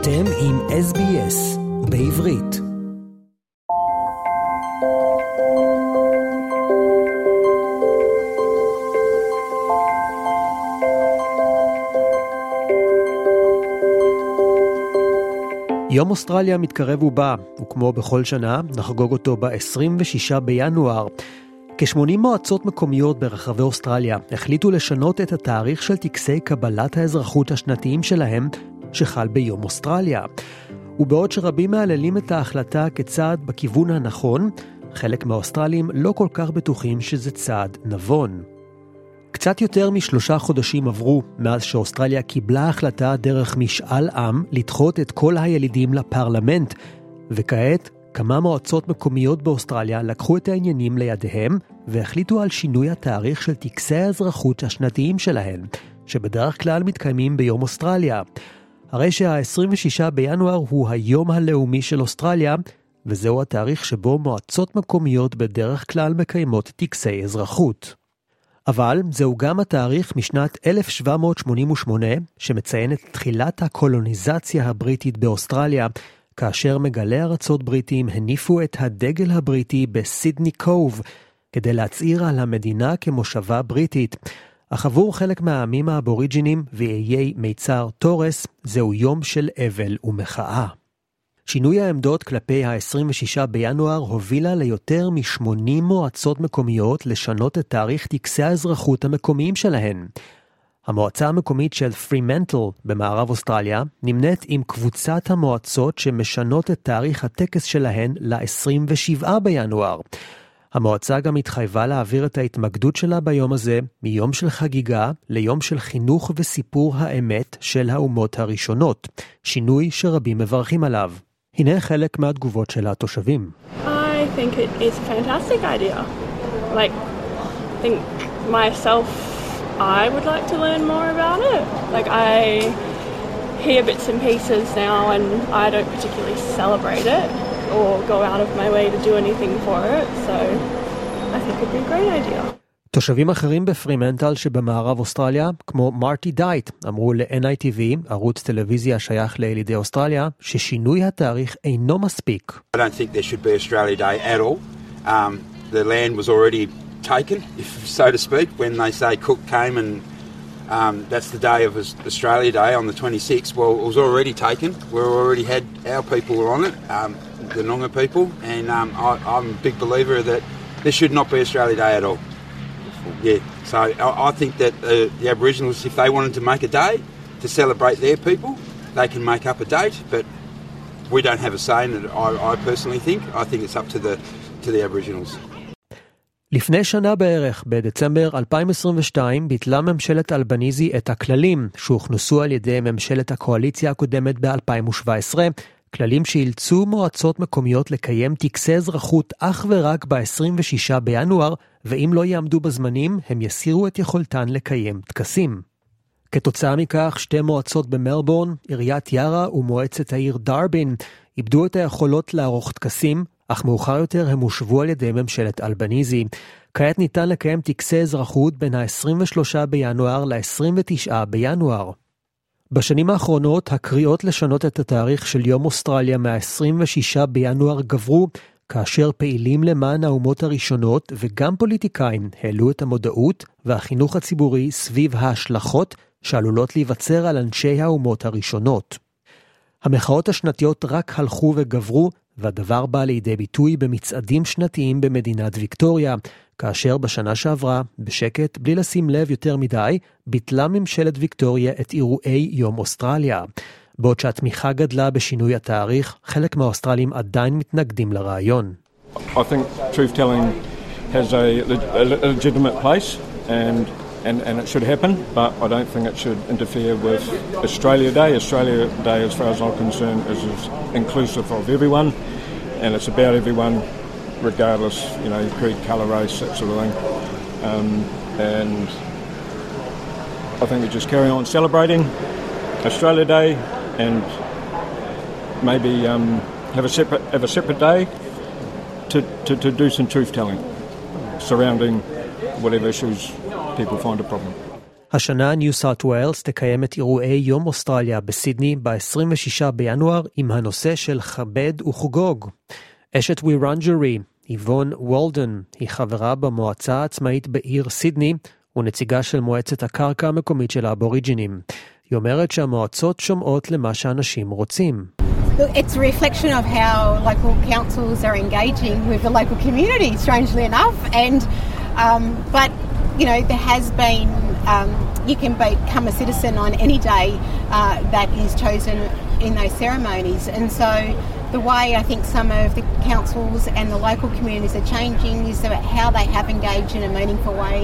אתם עם SBS בעברית. יום אוסטרליה מתקרב ובא, וכמו בכל שנה, נחגוג אותו ב-26 בינואר. כ-80 מועצות מקומיות ברחבי אוסטרליה החליטו לשנות את התאריך של טקסי קבלת האזרחות השנתיים שלהם, שחל ביום אוסטרליה. ובעוד שרבים מהללים את ההחלטה כצעד בכיוון הנכון, חלק מהאוסטרלים לא כל כך בטוחים שזה צעד נבון. קצת יותר משלושה חודשים עברו מאז שאוסטרליה קיבלה החלטה דרך משאל עם לדחות את כל הילידים לפרלמנט, וכעת כמה מועצות מקומיות באוסטרליה לקחו את העניינים לידיהם והחליטו על שינוי התאריך של טקסי האזרחות השנתיים שלהן, שבדרך כלל מתקיימים ביום אוסטרליה. הרי שה-26 בינואר הוא היום הלאומי של אוסטרליה, וזהו התאריך שבו מועצות מקומיות בדרך כלל מקיימות טקסי אזרחות. אבל זהו גם התאריך משנת 1788 שמציין את תחילת הקולוניזציה הבריטית באוסטרליה, כאשר מגלי ארצות בריטים הניפו את הדגל הבריטי בסידני קוב, כדי להצהיר על המדינה כמושבה בריטית. אך עבור חלק מהעמים האבוריג'ינים ואיי מיצר תורס, זהו יום של אבל ומחאה. שינוי העמדות כלפי ה-26 בינואר הובילה ליותר מ-80 מועצות מקומיות לשנות את תאריך טקסי האזרחות המקומיים שלהן. המועצה המקומית של פרימנטל במערב אוסטרליה נמנית עם קבוצת המועצות שמשנות את תאריך הטקס שלהן ל-27 בינואר. המועצה גם התחייבה להעביר את ההתמקדות שלה ביום הזה מיום של חגיגה ליום של חינוך וסיפור האמת של האומות הראשונות, שינוי שרבים מברכים עליו. הנה חלק מהתגובות של התושבים. I think it is a fantastic idea. Like, I think myself, I would like to learn more about it. Like, I hear bits and pieces now and I don't particularly celebrate it or go out of my way to do anything for it, so I think it'd be a great idea. תושבים אחרים בפרימנטל שבמערב אוסטרליה, כמו מרטי דייט, אמרו ל-NITV, ערוץ טלוויזיה השייך לילידי אוסטרליה, ששינוי התאריך אינו מספיק. I don't think there should be Australia Day at all. Um, the land was already taken, if so to speak, when they say Cook came and um, that's the day of Australia Day on the 26th. Well, it was already taken. We already had our people on it, um, the Noongar people, and um, I, I'm a big believer that there should not be Australia Day at all. Yeah, so I, I think that uh, the Aboriginals, if they wanted to make a day to celebrate their people, they can make up a date, but we don't have a say in it, I, I personally think. I think it's up to the, to the Aboriginals. לפני שנה בערך, בדצמבר 2022, ביטלה ממשלת אלבניזי את הכללים שהוכנסו על ידי ממשלת הקואליציה הקודמת ב-2017, כללים שאילצו מועצות מקומיות לקיים טקסי אזרחות אך ורק ב-26 בינואר, ואם לא יעמדו בזמנים, הם יסירו את יכולתן לקיים טקסים. כתוצאה מכך, שתי מועצות במלבורן, עיריית יארה ומועצת העיר דרבין, איבדו את היכולות לערוך טקסים, אך מאוחר יותר הם הושבו על ידי ממשלת אלבניזי. כעת ניתן לקיים טקסי אזרחות בין ה-23 בינואר ל-29 בינואר. בשנים האחרונות הקריאות לשנות את התאריך של יום אוסטרליה מה-26 בינואר גברו, כאשר פעילים למען האומות הראשונות וגם פוליטיקאים העלו את המודעות והחינוך הציבורי סביב ההשלכות שעלולות להיווצר על אנשי האומות הראשונות. המחאות השנתיות רק הלכו וגברו, והדבר בא לידי ביטוי במצעדים שנתיים במדינת ויקטוריה, כאשר בשנה שעברה, בשקט, בלי לשים לב יותר מדי, ביטלה ממשלת ויקטוריה את אירועי יום אוסטרליה. בעוד שהתמיכה גדלה בשינוי התאריך, חלק מהאוסטרלים עדיין מתנגדים לרעיון. I think truth telling has a, a legitimate place and, and, and it should happen, but I don't think it should interfere with Australia Day. Australia Day, as far as I'm concerned, is, inclusive of everyone and it's about everyone regardless, you know, creed, colour, race, that sort of thing. Um, and I think we just carry on celebrating Australia Day and maybe um, have a separate have a separate day to, to, to do some truth telling surrounding whatever issues people find a problem. השנה ניו סאוט ווילס תקיים את אירועי יום אוסטרליה בסידני ב-26 בינואר עם הנושא של כבד וחגוג. אשת וירנג'רי, איבון וולדן, היא חברה במועצה העצמאית בעיר סידני ונציגה של מועצת הקרקע המקומית של האבוריג'ינים. היא אומרת שהמועצות שומעות למה שאנשים רוצים. Look, it's a reflection of how local councils are engaging with the local community, strangely enough. And um, but you know there has been um, you can become a citizen on any day uh, that is chosen in those ceremonies, and so the way I think some of the councils and the local communities are changing is about how they have engaged in a meaningful way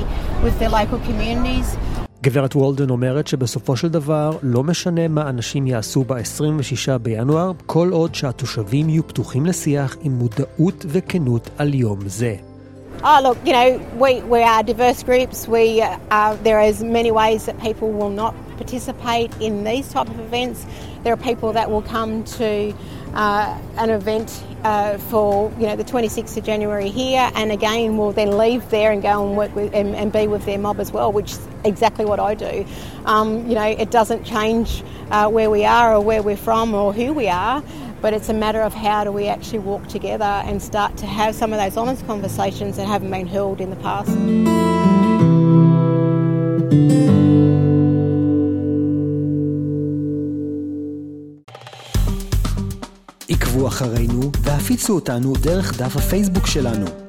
with their local communities. גברת וולדן אומרת שבסופו של דבר לא משנה מה אנשים יעשו ב-26 בינואר, כל עוד שהתושבים יהיו פתוחים לשיח עם מודעות וכנות על יום זה. Oh, look, you know, we, we are diverse groups. We, uh, there is many ways that people will not participate in these type of events. There are people that will come to uh, an event uh, for you know the 26th of January here, and again will then leave there and go and work with and, and be with their mob as well, which is exactly what I do. Um, you know, it doesn't change uh, where we are or where we're from or who we are But it's a matter of how do we actually walk together and start to have some of those honest conversations that haven't been held in the past. עקבו אחרינו והפיצו אותנו דרך דף הפייסבוק שלנו.